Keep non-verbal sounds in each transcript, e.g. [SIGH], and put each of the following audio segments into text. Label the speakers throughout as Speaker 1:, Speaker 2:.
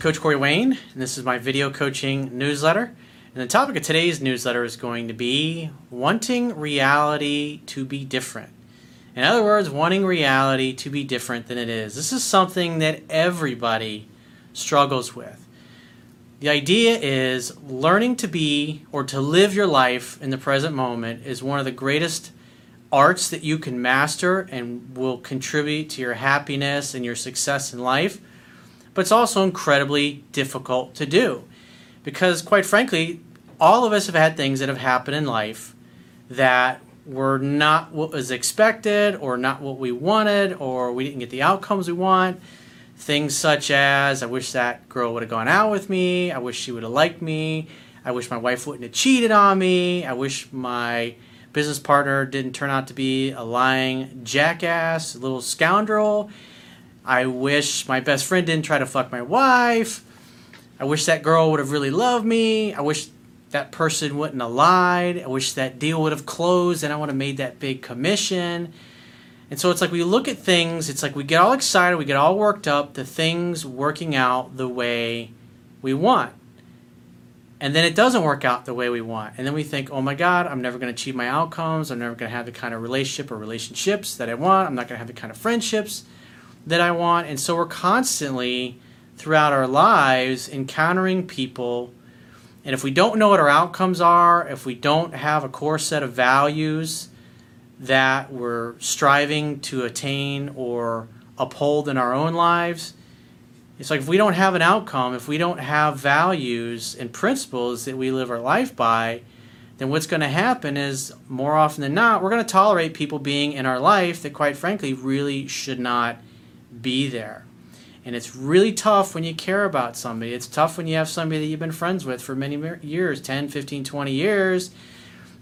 Speaker 1: Coach Corey Wayne, and this is my video coaching newsletter. And the topic of today's newsletter is going to be wanting reality to be different. In other words, wanting reality to be different than it is. This is something that everybody struggles with. The idea is learning to be or to live your life in the present moment is one of the greatest arts that you can master and will contribute to your happiness and your success in life. But it's also incredibly difficult to do because, quite frankly, all of us have had things that have happened in life that were not what was expected or not what we wanted or we didn't get the outcomes we want Things such as, I wish that girl would have gone out with me. I wish she would have liked me. I wish my wife wouldn't have cheated on me. I wish my business partner didn't turn out to be a lying jackass, little scoundrel. I wish my best friend didn't try to fuck my wife. I wish that girl would have really loved me. I wish that person wouldn't have lied. I wish that deal would have closed and I would have made that big commission. And so it's like we look at things, it's like we get all excited, we get all worked up, the things working out the way we want. And then it doesn't work out the way we want. And then we think, oh my God, I'm never going to achieve my outcomes. I'm never going to have the kind of relationship or relationships that I want. I'm not going to have the kind of friendships that I want. And so we're constantly, throughout our lives, encountering people. And if we don't know what our outcomes are, if we don't have a core set of values, that we're striving to attain or uphold in our own lives. It's like if we don't have an outcome, if we don't have values and principles that we live our life by, then what's going to happen is more often than not, we're going to tolerate people being in our life that, quite frankly, really should not be there. And it's really tough when you care about somebody. It's tough when you have somebody that you've been friends with for many years 10, 15, 20 years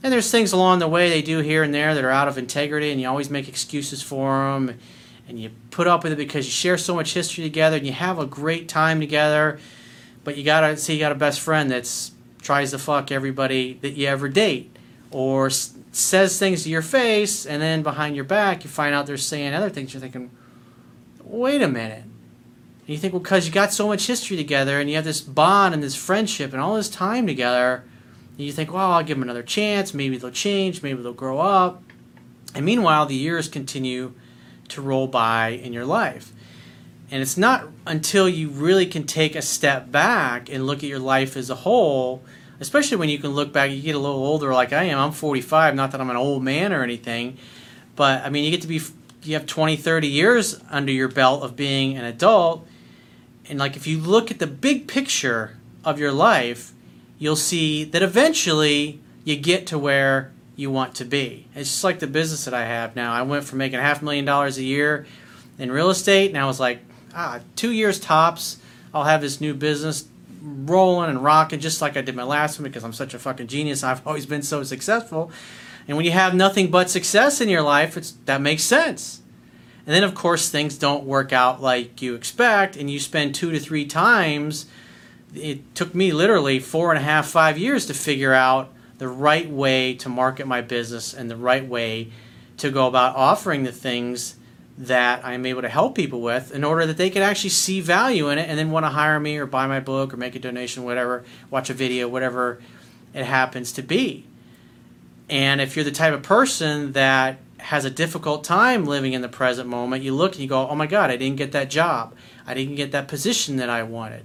Speaker 1: and there's things along the way they do here and there that are out of integrity, and you always make excuses for them, and you put up with it because you share so much history together, and you have a great time together. But you gotta see you got a best friend that's tries to fuck everybody that you ever date, or says things to your face, and then behind your back you find out they're saying other things. You're thinking, wait a minute. And you think, well, because you got so much history together, and you have this bond and this friendship and all this time together you think, well, I'll give them another chance. Maybe they'll change. Maybe they'll grow up. And meanwhile, the years continue to roll by in your life. And it's not until you really can take a step back and look at your life as a whole, especially when you can look back, you get a little older like I am. I'm 45, not that I'm an old man or anything, but I mean, you get to be, you have 20, 30 years under your belt of being an adult. And like, if you look at the big picture of your life, you'll see that eventually you get to where you want to be. It's just like the business that I have now. I went from making half a million dollars a year in real estate, and I was like, ah, two years tops, I'll have this new business rolling and rocking just like I did my last one because I'm such a fucking genius. I've always been so successful. And when you have nothing but success in your life, that makes sense. And then of course things don't work out like you expect, and you spend two to three times it took me literally four and a half, five years to figure out the right way to market my business and the right way to go about offering the things that I'm able to help people with in order that they can actually see value in it and then want to hire me or buy my book or make a donation, whatever, watch a video, whatever it happens to be. And if you're the type of person that has a difficult time living in the present moment, you look and you go, oh my God, I didn't get that job. I didn't get that position that I wanted.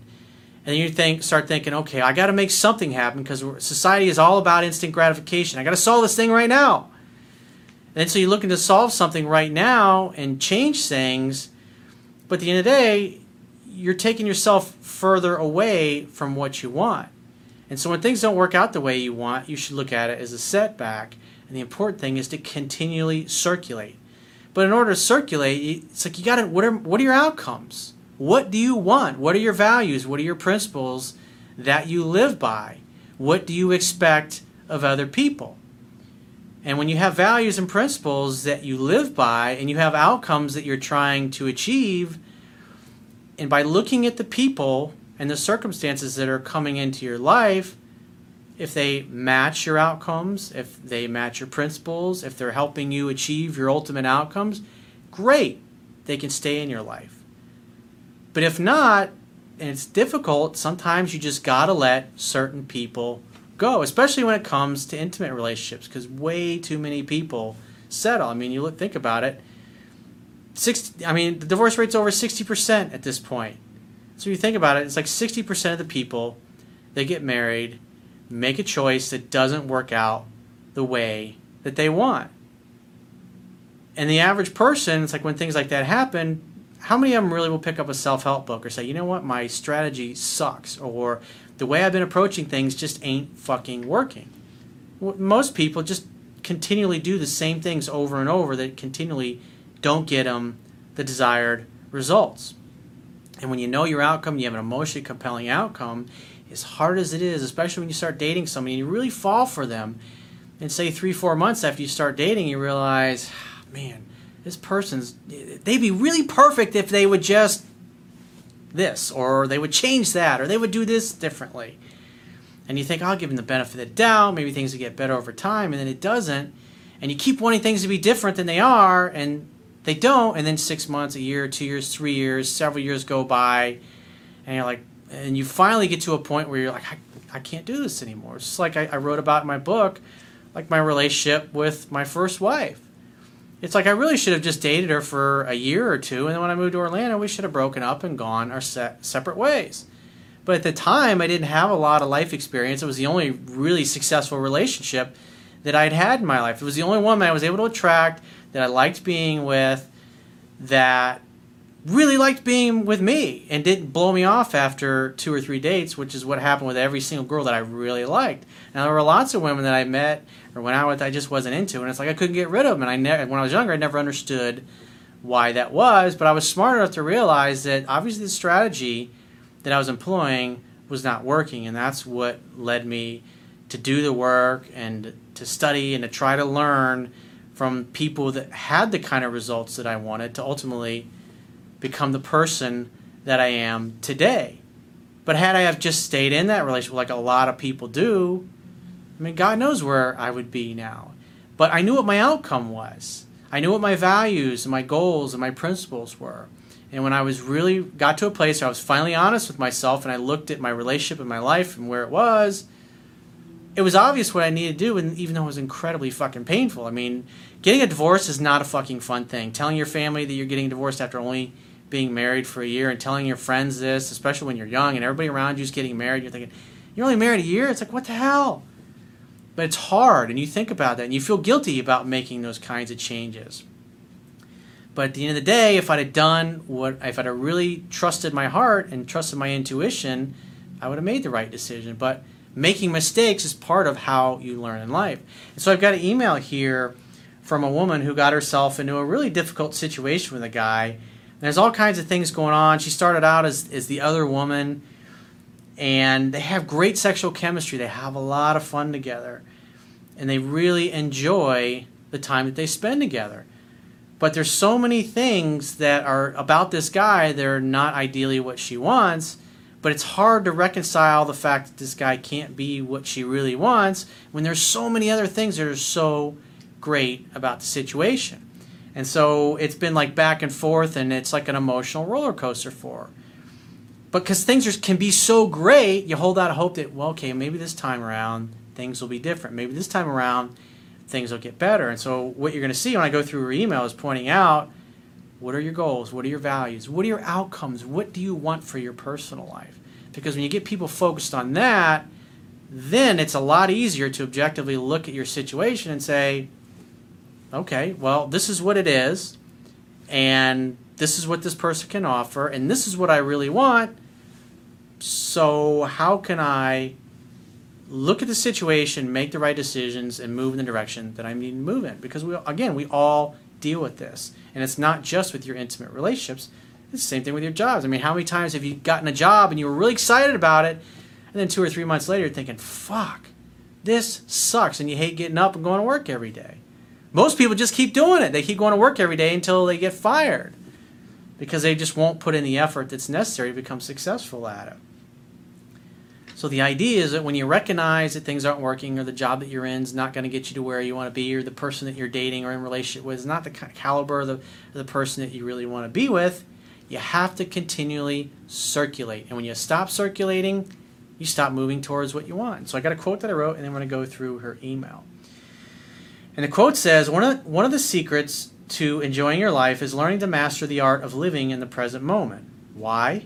Speaker 1: And then you think start thinking okay i got to make something happen because society is all about instant gratification. I got to solve this thing right now. And so you're looking to solve something right now and change things but at the end of the day you're taking yourself further away from what you want and so when things don't work out the way you want you should look at it as a setback and the important thing is to continually circulate but in order to circulate it's like you got to what are, what are your outcomes what do you want? What are your values? What are your principles that you live by? What do you expect of other people? And when you have values and principles that you live by and you have outcomes that you're trying to achieve, and by looking at the people and the circumstances that are coming into your life, if they match your outcomes, if they match your principles, if they're helping you achieve your ultimate outcomes, great, they can stay in your life. But if not, and it's difficult. Sometimes you just gotta let certain people go, especially when it comes to intimate relationships, because way too many people settle. I mean, you look, think about it. Six, I mean, the divorce rate's over sixty percent at this point. So you think about it, it's like sixty percent of the people that get married make a choice that doesn't work out the way that they want. And the average person, it's like when things like that happen, how many of them really will pick up a self help book or say, you know what, my strategy sucks, or the way I've been approaching things just ain't fucking working? Most people just continually do the same things over and over that continually don't get them the desired results. And when you know your outcome, you have an emotionally compelling outcome, as hard as it is, especially when you start dating somebody and you really fall for them, and say three, four months after you start dating, you realize, ah, man, this person's, they'd be really perfect if they would just this, or they would change that, or they would do this differently. And you think, I'll give them the benefit of the doubt, maybe things will get better over time, and then it doesn't. And you keep wanting things to be different than they are, and they don't, and then six months, a year, two years, three years, several years go by, and you're like, and you finally get to a point where you're like, I, I can't do this anymore. It's just like I, I wrote about in my book like my relationship with my first wife. It's like I really should have just dated her for a year or two, and then when I moved to Orlando, we should have broken up and gone our se- separate ways. But at the time, I didn't have a lot of life experience. It was the only really successful relationship that I'd had in my life. It was the only one I was able to attract, that I liked being with, that really liked being with me and didn't blow me off after two or three dates, which is what happened with every single girl that I really liked. Now there were lots of women that I met or went out with I just wasn't into, and it's like I couldn't get rid of them. And I never, when I was younger, I never understood why that was, but I was smart enough to realize that obviously the strategy that I was employing was not working, and that's what led me to do the work and to study and to try to learn from people that had the kind of results that I wanted to ultimately become the person that I am today. But had I have just stayed in that relationship like a lot of people do, I mean, God knows where I would be now. But I knew what my outcome was. I knew what my values and my goals and my principles were. And when I was really got to a place where I was finally honest with myself and I looked at my relationship and my life and where it was, it was obvious what I needed to do, and even though it was incredibly fucking painful. I mean, getting a divorce is not a fucking fun thing. Telling your family that you're getting divorced after only being married for a year and telling your friends this, especially when you're young and everybody around you is getting married, you're thinking, you're only married a year? It's like, what the hell? But it's hard, and you think about that, and you feel guilty about making those kinds of changes. But at the end of the day, if I'd have done what, if I'd have really trusted my heart and trusted my intuition, I would have made the right decision. But making mistakes is part of how you learn in life. And so I've got an email here from a woman who got herself into a really difficult situation with a guy there's all kinds of things going on. She started out as, as the other woman, and they have great sexual chemistry. They have a lot of fun together, and they really enjoy the time that they spend together. But there's so many things that are about this guy that are not ideally what she wants. But it's hard to reconcile the fact that this guy can't be what she really wants when there's so many other things that are so great about the situation. And so it's been like back and forth, and it's like an emotional roller coaster for her. But because things are, can be so great, you hold out hope that, well, okay, maybe this time around things will be different. Maybe this time around things will get better. And so what you're going to see when I go through her email is pointing out what are your goals? What are your values? What are your outcomes? What do you want for your personal life? Because when you get people focused on that, then it's a lot easier to objectively look at your situation and say, okay, well, this is what it is, and this is what this person can offer, and this is what I really want. So, how can I look at the situation, make the right decisions, and move in the direction that I need to move in? Because we, again, we all deal with this, and it's not just with your intimate relationships. It's the same thing with your jobs. I mean, how many times have you gotten a job and you were really excited about it, and then two or three months later, you're thinking, "Fuck, this sucks," and you hate getting up and going to work every day. Most people just keep doing it. They keep going to work every day until they get fired because they just won't put in the effort that's necessary to become successful at it. So the idea is that when you recognize that things aren't working or the job that you're in is not going to get you to where you want to be or the person that you're dating or in relationship with is not the caliber of the, the person that you really want to be with, You have to continually circulate. And when you stop circulating, you stop moving towards what you want. So I got a quote that I wrote, and then I'm going to go through her email. And the quote says one of, one of the secrets to enjoying your life is learning to master the art of living in the present moment. Why?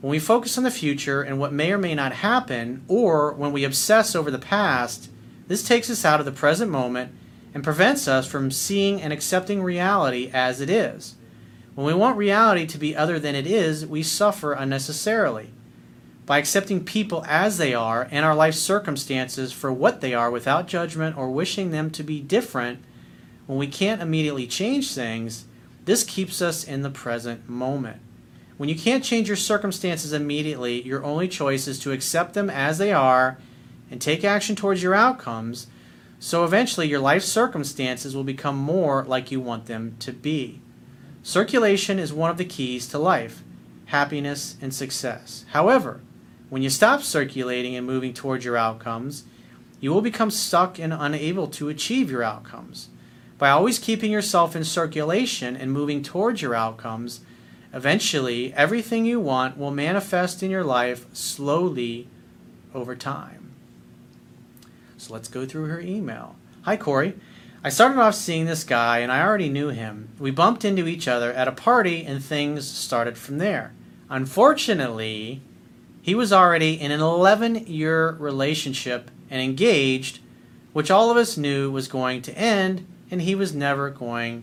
Speaker 1: When we focus on the future and what may or may not happen, or when we obsess over the past, this takes us out of the present moment and prevents us from seeing and accepting reality as it is. When we want reality to be other than it is, we suffer unnecessarily. By accepting people as they are and our life circumstances for what they are without judgment or wishing them to be different, when we can't immediately change things, this keeps us in the present moment. When you can't change your circumstances immediately, your only choice is to accept them as they are and take action towards your outcomes so eventually, your life circumstances will become more like you want them to be. Circulation is one of the keys to life, happiness, and success. However, when you stop circulating and moving towards your outcomes, you will become stuck and unable to achieve your outcomes. By always keeping yourself in circulation and moving towards your outcomes, eventually everything you want will manifest in your life slowly over time. So let's go through her email. Hi, Corey. I started off seeing this guy and I already knew him. We bumped into each other at a party and things started from there. Unfortunately, he was already in an 11 year relationship and engaged, which all of us knew was going to end, and he was never going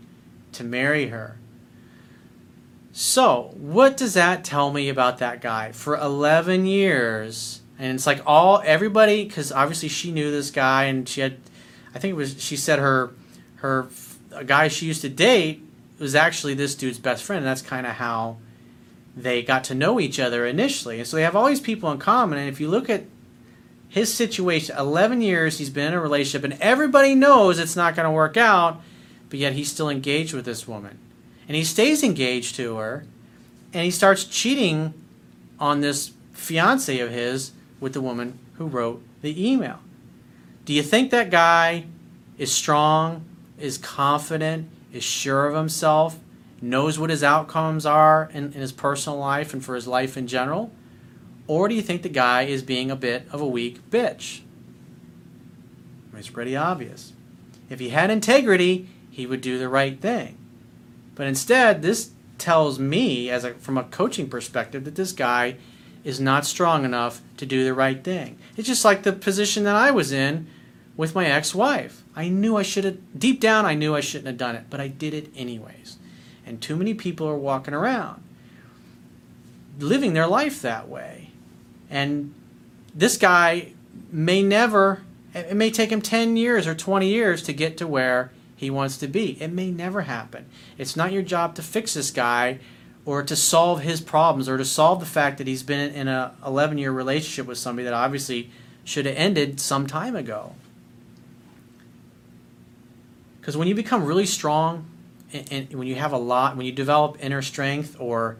Speaker 1: to marry her. So, what does that tell me about that guy? For 11 years, and it's like all everybody because obviously she knew this guy and she had i think it was she said her her a guy she used to date was actually this dude's best friend and that's kind of how they got to know each other initially. And so they have all these people in common. And if you look at his situation 11 years he's been in a relationship and everybody knows it's not going to work out but yet he's still engaged with this woman. And he stays engaged to her and he starts cheating on this fiance of his with the woman who wrote the email. Do you think that guy is strong, is confident, is sure of himself, knows what his outcomes are in, in his personal life and for his life in general? Or do you think the guy is being a bit of a weak bitch? It's pretty obvious. If he had integrity, he would do the right thing. But instead, this tells me, as a, from a coaching perspective, that this guy is not strong enough to do the right thing. It's just like the position that I was in with my ex wife. I knew I should have, deep down, I knew I shouldn't have done it, but I did it anyways. And too many people are walking around living their life that way. And this guy may never, it may take him 10 years or 20 years to get to where he wants to be. It may never happen. It's not your job to fix this guy or to solve his problems or to solve the fact that he's been in a 11 year relationship with somebody that obviously should have ended some time ago because when you become really strong and, when you have a lot when you develop inner strength or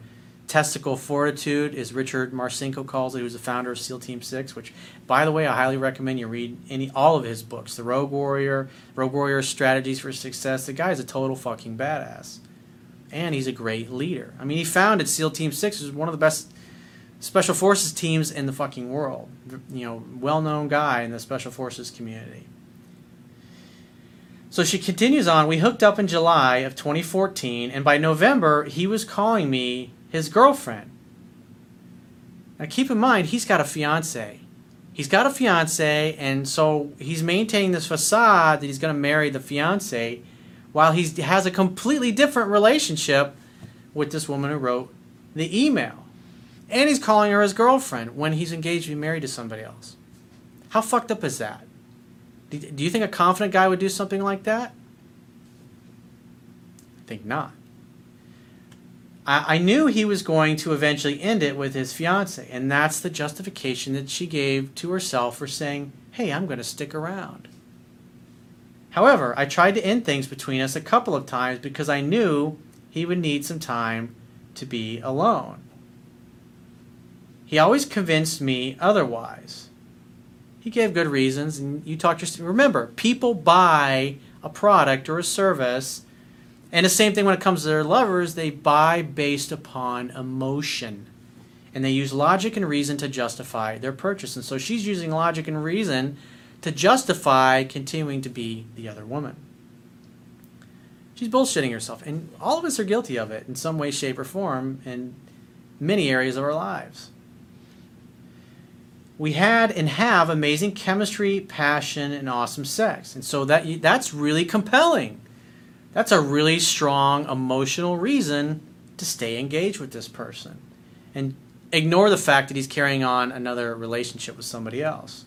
Speaker 1: testicle fortitude as richard marcinko calls it was the founder of seal team 6 which by the way i highly recommend you read any all of his books the rogue warrior rogue warrior strategies for success the guy is a total fucking badass and he's a great leader. I mean, he founded SEAL Team Six, which is one of the best special forces teams in the fucking world. You know, well-known guy in the special forces community. So she continues on. We hooked up in July of 2014, and by November, he was calling me his girlfriend. Now, keep in mind, he's got a fiance. He's got a fiance, and so he's maintaining this facade that he's going to marry the fiance while he has a completely different relationship with this woman who wrote the email. And he's calling her his girlfriend when he's engaged to be married to somebody else. How fucked up is that? Do you think a confident guy would do something like that? I think not. I, I knew he was going to eventually end it with his fiance, and that's the justification that she gave to herself for saying, hey, I'm going to stick around. However, I tried to end things between us a couple of times because I knew he would need some time to be alone. He always convinced me otherwise. He gave good reasons, and you talked your. Remember, people buy a product or a service And the same thing when it comes to their lovers, they buy based upon emotion. And they use logic and reason to justify their purchase. And so she's using logic and reason to justify continuing to be the other woman. She's bullshitting herself. And all of us are guilty of it in some way, shape, or form in many areas of our lives. We had and have amazing chemistry, passion, and awesome sex. And so that that's really compelling. That's a really strong emotional reason to stay engaged with this person and ignore the fact that he's carrying on another relationship with somebody else.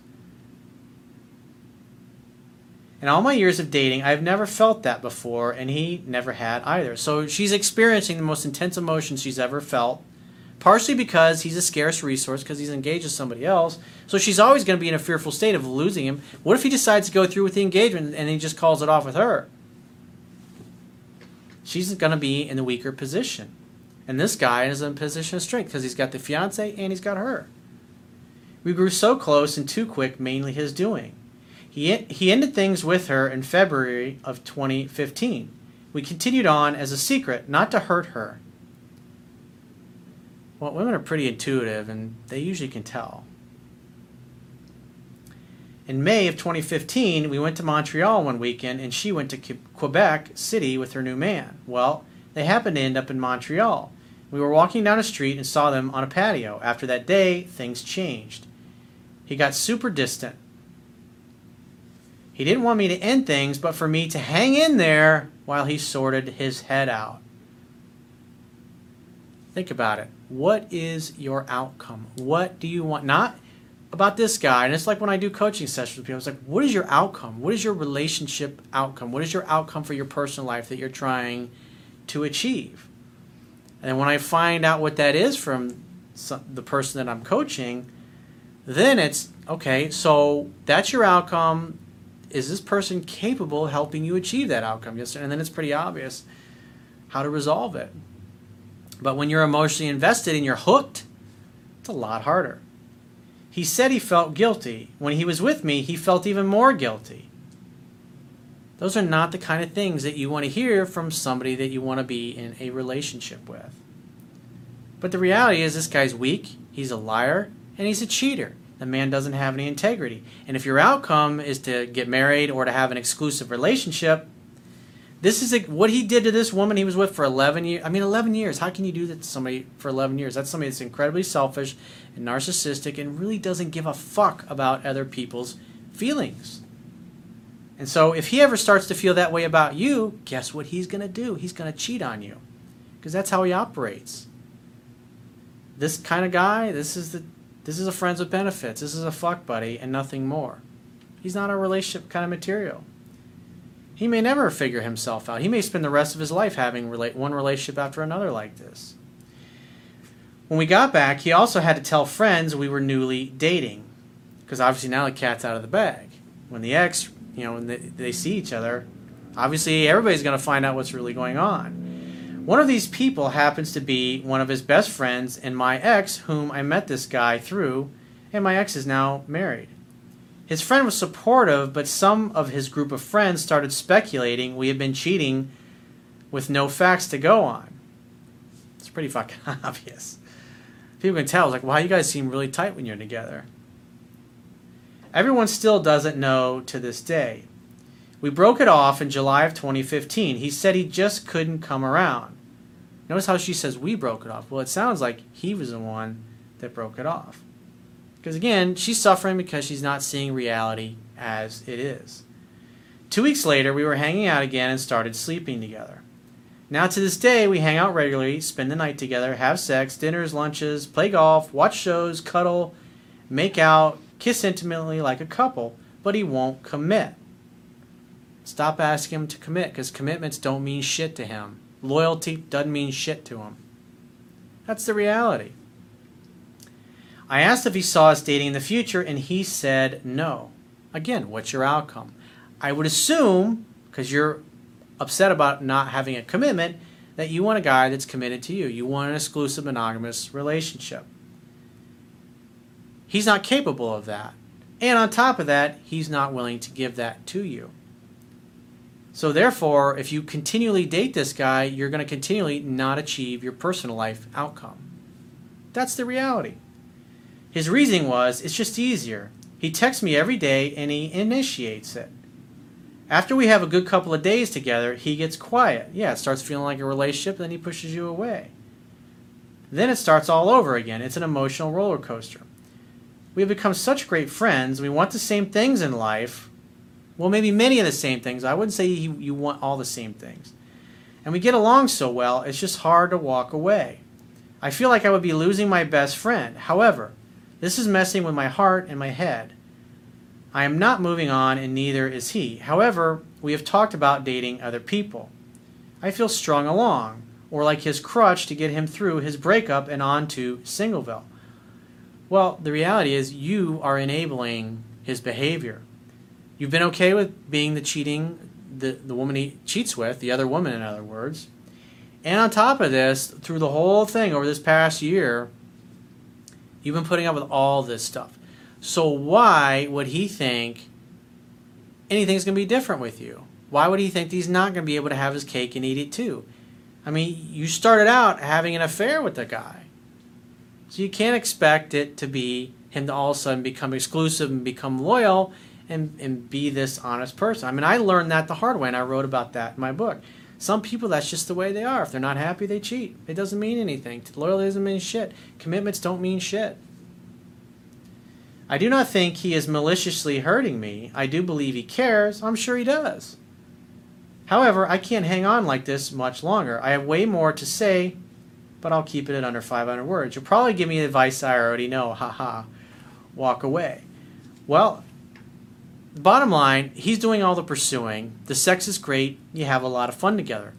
Speaker 1: In all my years of dating, I've never felt that before, and he never had either. So she's experiencing the most intense emotions she's ever felt, partially because he's a scarce resource because he's engaged with somebody else. So she's always going to be in a fearful state of losing him. What if he decides to go through with the engagement and he just calls it off with her? She's going to be in the weaker position. And this guy is in a position of strength because he's got the fiance and he's got her. We grew so close and too quick, mainly his doing. He, he ended things with her in February of 2015. We continued on as a secret, not to hurt her. Well, women are pretty intuitive and they usually can tell. In May of 2015, we went to Montreal one weekend and she went to Quebec City with her new man. Well, they happened to end up in Montreal. We were walking down a street and saw them on a patio. After that day, things changed. He got super distant. He didn't want me to end things, but for me to hang in there while he sorted his head out. Think about it. What is your outcome? What do you want? Not about this guy. And it's like when I do coaching sessions with people, it's like, what is your outcome? What is your relationship outcome? What is your outcome for your personal life that you're trying to achieve? And when I find out what that is from the person that I'm coaching, then it's okay, so that's your outcome is this person capable of helping you achieve that outcome? Yes, sir. and then it's pretty obvious how to resolve it. But when you're emotionally invested and you're hooked, it's a lot harder. He said he felt guilty. When he was with me, he felt even more guilty. Those are not the kind of things that you want to hear from somebody that you want to be in a relationship with. But the reality is, this guy's weak, he's a liar, and he's a cheater the man doesn't have any integrity. And if your outcome is to get married or to have an exclusive relationship, this is a, what he did to this woman he was with for 11 years. I mean, 11 years. How can you do that to somebody for 11 years? That's somebody that's incredibly selfish and narcissistic and really doesn't give a fuck about other people's feelings. And so if he ever starts to feel that way about you, guess what he's going to do? He's going to cheat on you. Because that's how he operates. This kind of guy, this is the this is a friends with benefits. This is a fuck buddy and nothing more. He's not a relationship kind of material. He may never figure himself out. He may spend the rest of his life having one relationship after another like this. When we got back, he also had to tell friends we were newly dating. Because obviously now the cat's out of the bag. When the ex, you know, when they, see each other, obviously everybody's going to find out what's really going on. One of these people happens to be one of his best friends and my ex, whom I met this guy through, and my ex is now married. His friend was supportive, but some of his group of friends started speculating we had been cheating with no facts to go on. It's pretty fucking [LAUGHS] obvious. People can tell, like, wow, you guys seem really tight when you're together. Everyone still doesn't know to this day. We broke it off in July of 2015. He said he just couldn't come around. Notice how she says we broke it off. Well, it sounds like he was the one that broke it off. Because again, she's suffering because she's not seeing reality as it is. Two weeks later, we were hanging out again and started sleeping together. Now, to this day, we hang out regularly, spend the night together, have sex, dinners, lunches, play golf, watch shows, cuddle, make out, kiss intimately like a couple, but he won't commit. Stop asking him to commit because commitments don't mean shit to him. Loyalty doesn't mean shit to him. That's the reality. I asked if he saw us dating in the future, and he said no. Again, what's your outcome? I would assume, because you're upset about not having a commitment, that you want a guy that's committed to you. You want an exclusive monogamous relationship. He's not capable of that. And on top of that, he's not willing to give that to you. So therefore, if you continually date this guy, you're going to continually not achieve your personal life outcome. That's the reality. His reasoning was, it's just easier. He texts me every day and he initiates it. After we have a good couple of days together, he gets quiet. Yeah, it starts feeling like a relationship, then he pushes you away. Then it starts all over again. It's an emotional roller coaster. We have become such great friends. We want the same things in life. Well, maybe many of the same things. I wouldn't say you, you want all the same things. And we get along so well, it's just hard to walk away. I feel like I would be losing my best friend. However, this is messing with my heart and my head. I am not moving on, and neither is he. However, we have talked about dating other people. I feel strung along, or like his crutch to get him through his breakup and on to Singleville. Well, the reality is you are enabling his behavior. You've been okay with being the cheating, the, the woman he cheats with, the other woman, in other words. And on top of this, through the whole thing over this past year, you've been putting up with all this stuff. So why would he think anything's going to be different with you? Why would he think he's not going to be able to have his cake and eat it too? I mean, you started out having an affair with the guy. So you can't expect it to be him to all of a sudden become exclusive and become loyal and, and be this honest person. I mean, I learned that the hard way, and I wrote about that in my book. Some people, that's just the way they are. If they're not happy, they cheat. It doesn't mean anything. Loyalty doesn't mean shit. Commitments don't mean shit. I do not think he is maliciously hurting me. I do believe he cares. I'm sure he does. However, I can't hang on like this much longer. I have way more to say, but I'll keep it at under 500 words. You'll probably give me advice I already know. Ha ha. Walk away. Well, bottom line, he's doing all the pursuing. The sex is great. You have a lot of fun together.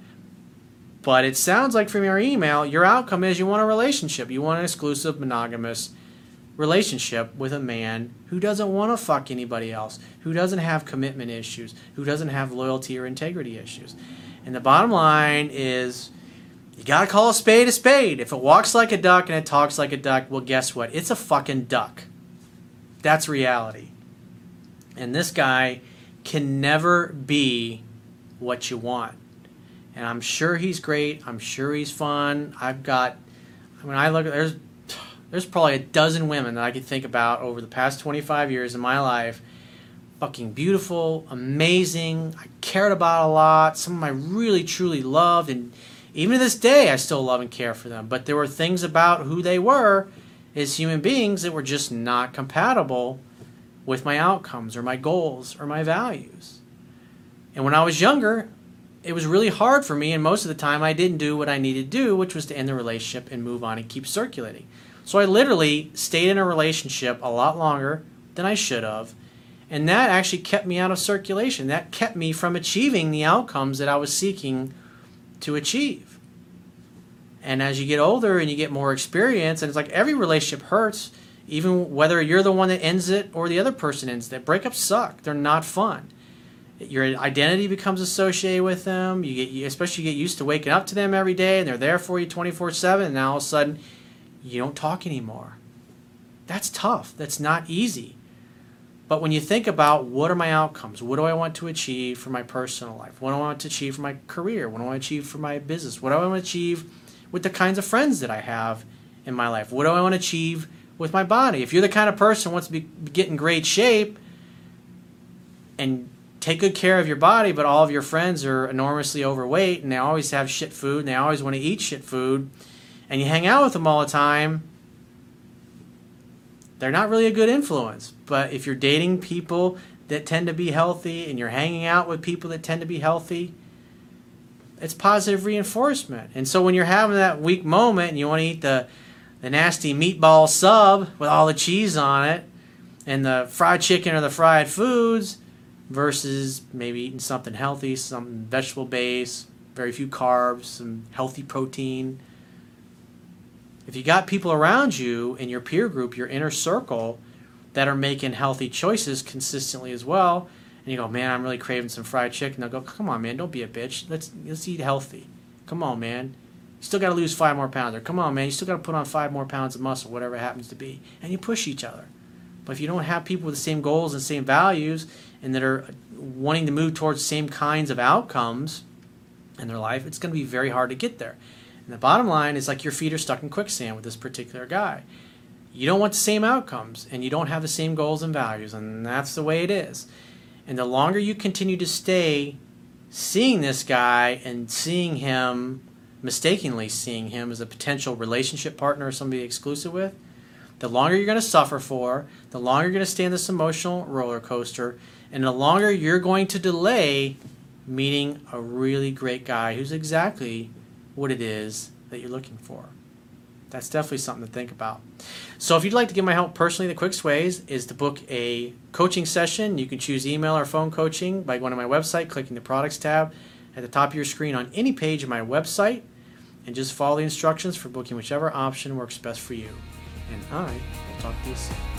Speaker 1: But it sounds like from your email, your outcome is you want a relationship. You want an exclusive, monogamous relationship with a man who doesn't want to fuck anybody else, who doesn't have commitment issues, who doesn't have loyalty or integrity issues. And the bottom line is you got to call a spade a spade. If it walks like a duck and it talks like a duck, well, guess what? It's a fucking duck. That's reality. And this guy can never be what you want. And I'm sure he's great. I'm sure he's fun. I've got, when I look at, there's, there's probably a dozen women that I could think about over the past 25 years in my life. Fucking beautiful, amazing. I cared about a lot. Some of them I really truly loved. And even to this day, I still love and care for them. But there were things about who they were as human beings that were just not compatible with my outcomes or my goals or my values. And when I was younger, it was really hard for me, and most of the time I didn't do what I needed to do, which was to end the relationship and move on and keep circulating. So I literally stayed in a relationship a lot longer than I should have, and that actually kept me out of circulation. That kept me from achieving the outcomes that I was seeking to achieve. And as you get older and you get more experience, and it's like every relationship hurts even whether you're the one that ends it or the other person ends it. Breakups suck. They're not fun. Your identity becomes associated with them. You get, especially you get used to waking up to them every day, and they're there for you 24/7. And now all of a sudden, you don't talk anymore. That's tough. That's not easy. But when you think about what are my outcomes, what do I want to achieve for my personal life? What do I want to achieve for my career? What do I want to achieve for my business? What do I want to achieve with the kinds of friends that I have in my life? What do I want to achieve with my body. If you're the kind of person who wants to be get in great shape and take good care of your body, but all of your friends are enormously overweight and they always have shit food and they always want to eat shit food, and you hang out with them all the time, they're not really a good influence. But if you're dating people that tend to be healthy and you're hanging out with people that tend to be healthy, it's positive reinforcement. And so when you're having that weak moment and you want to eat the the nasty meatball sub with all the cheese on it and the fried chicken or the fried foods versus maybe eating something healthy, some vegetable base, very few carbs, some healthy protein. If you got people around you in your peer group, your inner circle, that are making healthy choices consistently as well, and you go, man, I'm really craving some fried chicken. They'll go, come on, man, don't be a bitch. Let's let's eat healthy. Come on, man still got to lose five more pounds. Or come on, man, you still got to put on five more pounds of muscle, whatever it happens to be. And you push each other. But if you don't have people with the same goals and same values and that are wanting to move towards the same kinds of outcomes in their life, it's going to be very hard to get there. And the bottom line is like your feet are stuck in quicksand with this particular guy. You don't want the same outcomes and you don't have the same goals and values, and that's the way it is. And the longer you continue to stay seeing this guy and seeing him, mistakenly seeing him as a potential relationship partner or somebody exclusive with, the longer you're going to suffer for, the longer you're going to stay in this emotional roller coaster, and the longer you're going to delay meeting a really great guy who's exactly what it is that you're looking for. That's definitely something to think about. So, if you'd like to get my help personally, the quickest ways is to book a coaching session. You can choose email or phone coaching by going to my website, clicking the products tab at the top of your screen on any page of my website, and just follow the instructions for booking whichever option works best for you. And I will talk to you soon.